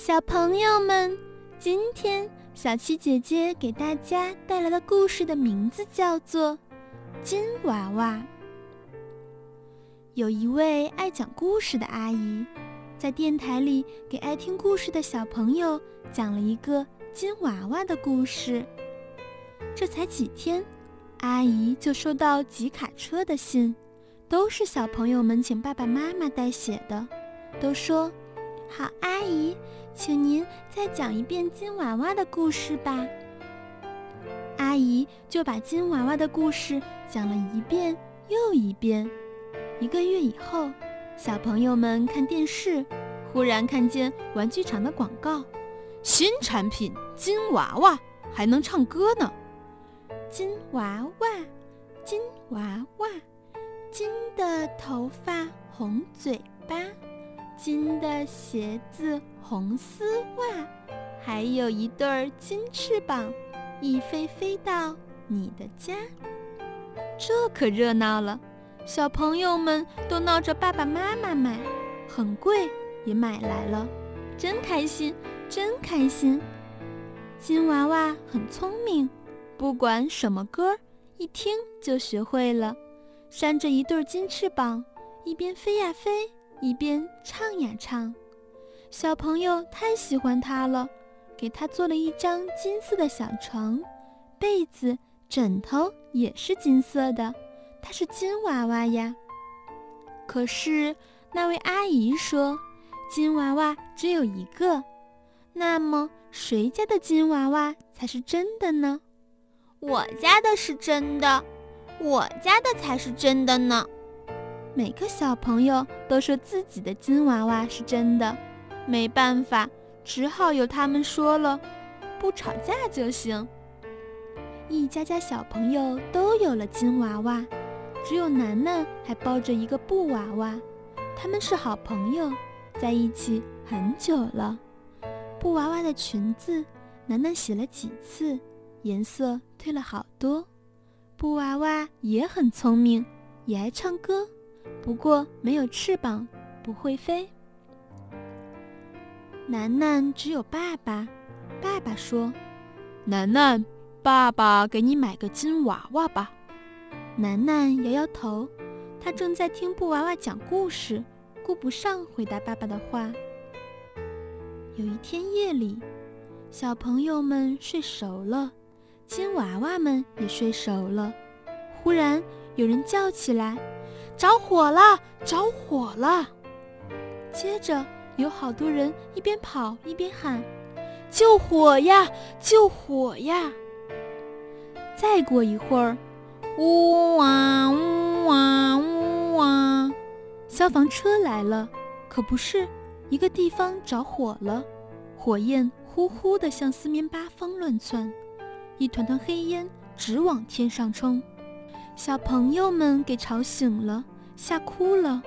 小朋友们，今天小七姐姐给大家带来的故事的名字叫做《金娃娃》。有一位爱讲故事的阿姨，在电台里给爱听故事的小朋友讲了一个金娃娃的故事。这才几天，阿姨就收到几卡车的信，都是小朋友们请爸爸妈妈代写的，都说：“好，阿姨。”请您再讲一遍金娃娃的故事吧。阿姨就把金娃娃的故事讲了一遍又一遍。一个月以后，小朋友们看电视，忽然看见玩具厂的广告：新产品金娃娃还能唱歌呢！金娃娃，金娃娃，金的头发，红嘴巴。金的鞋子，红丝袜，还有一对儿金翅膀，一飞飞到你的家。这可热闹了，小朋友们都闹着爸爸妈妈买，很贵也买来了，真开心，真开心。金娃娃很聪明，不管什么歌，一听就学会了，扇着一对金翅膀，一边飞呀飞。一边唱呀唱，小朋友太喜欢它了，给它做了一张金色的小床，被子、枕头也是金色的，它是金娃娃呀。可是那位阿姨说，金娃娃只有一个，那么谁家的金娃娃才是真的呢？我家的是真的，我家的才是真的呢。每个小朋友都说自己的金娃娃是真的，没办法，只好由他们说了，不吵架就行。一家家小朋友都有了金娃娃，只有楠楠还抱着一个布娃娃。他们是好朋友，在一起很久了。布娃娃的裙子，楠楠洗了几次，颜色褪了好多。布娃娃也很聪明，也爱唱歌。不过没有翅膀，不会飞。楠楠只有爸爸。爸爸说：“楠楠，爸爸给你买个金娃娃吧。”楠楠摇摇头，他正在听布娃娃讲故事，顾不上回答爸爸的话。有一天夜里，小朋友们睡熟了，金娃娃们也睡熟了。忽然有人叫起来。着火了！着火了！接着有好多人一边跑一边喊：“救火呀！救火呀！”再过一会儿，呜哇呜哇呜哇，消防车来了。可不是，一个地方着火了，火焰呼呼地向四面八方乱窜，一团团黑烟直往天上冲。小朋友们给吵醒了，吓哭了。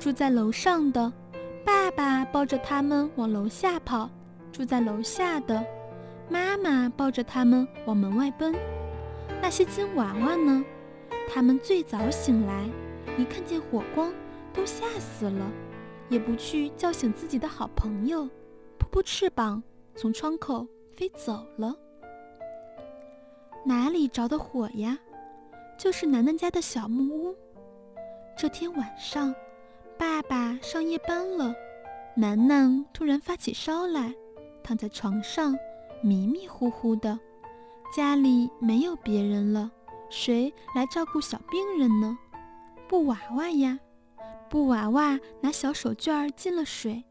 住在楼上的爸爸抱着他们往楼下跑，住在楼下的妈妈抱着他们往门外奔。那些金娃娃呢？他们最早醒来，一看见火光，都吓死了，也不去叫醒自己的好朋友，扑扑翅膀，从窗口飞走了。哪里着的火呀？就是楠楠家的小木屋。这天晚上，爸爸上夜班了，楠楠突然发起烧来，躺在床上迷迷糊糊的。家里没有别人了，谁来照顾小病人呢？布娃娃呀！布娃娃拿小手绢进了水，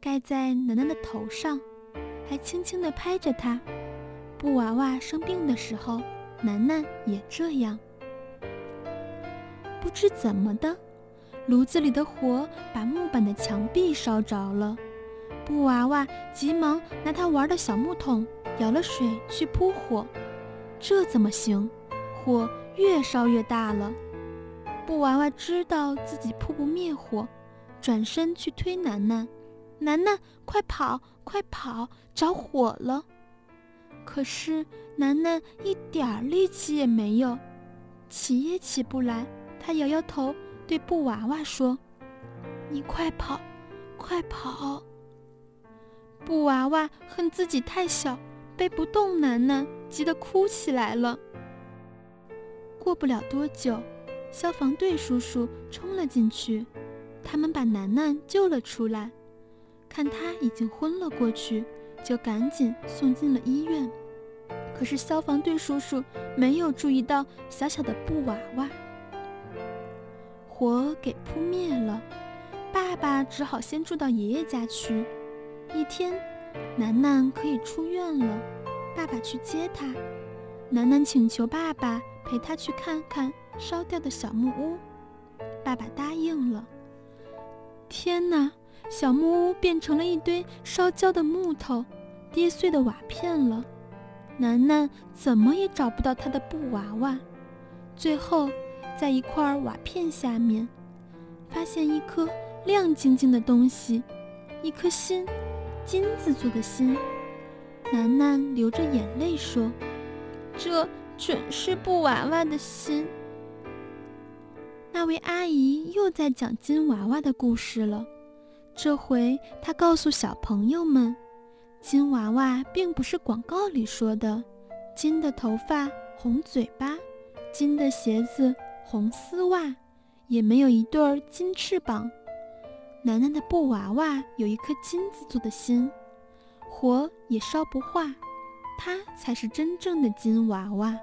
盖在楠楠的头上，还轻轻地拍着她。布娃娃生病的时候，楠楠也这样。不知怎么的，炉子里的火把木板的墙壁烧着了。布娃娃急忙拿他玩的小木桶舀了水去扑火，这怎么行？火越烧越大了。布娃娃知道自己扑不灭火，转身去推楠楠：“楠楠，快跑，快跑，着火了！”可是楠楠一点力气也没有，起也起不来。他摇摇头，对布娃娃说：“你快跑，快跑！”布娃娃恨自己太小，背不动楠楠，急得哭起来了。过不了多久，消防队叔叔冲了进去，他们把楠楠救了出来。看他已经昏了过去，就赶紧送进了医院。可是消防队叔叔没有注意到小小的布娃娃，火给扑灭了。爸爸只好先住到爷爷家去。一天，楠楠可以出院了，爸爸去接她。楠楠请求爸爸陪她去看看烧掉的小木屋，爸爸答应了。天哪！小木屋变成了一堆烧焦的木头、跌碎的瓦片了。楠楠怎么也找不到她的布娃娃，最后在一块瓦片下面，发现一颗亮晶晶的东西，一颗心，金子做的心。楠楠流着眼泪说：“这准是布娃娃的心。”那位阿姨又在讲金娃娃的故事了。这回她告诉小朋友们，金娃娃并不是广告里说的金的头发、红嘴巴，金的鞋子、红丝袜，也没有一对儿金翅膀。楠楠的布娃娃有一颗金子做的心，火也烧不化，它才是真正的金娃娃。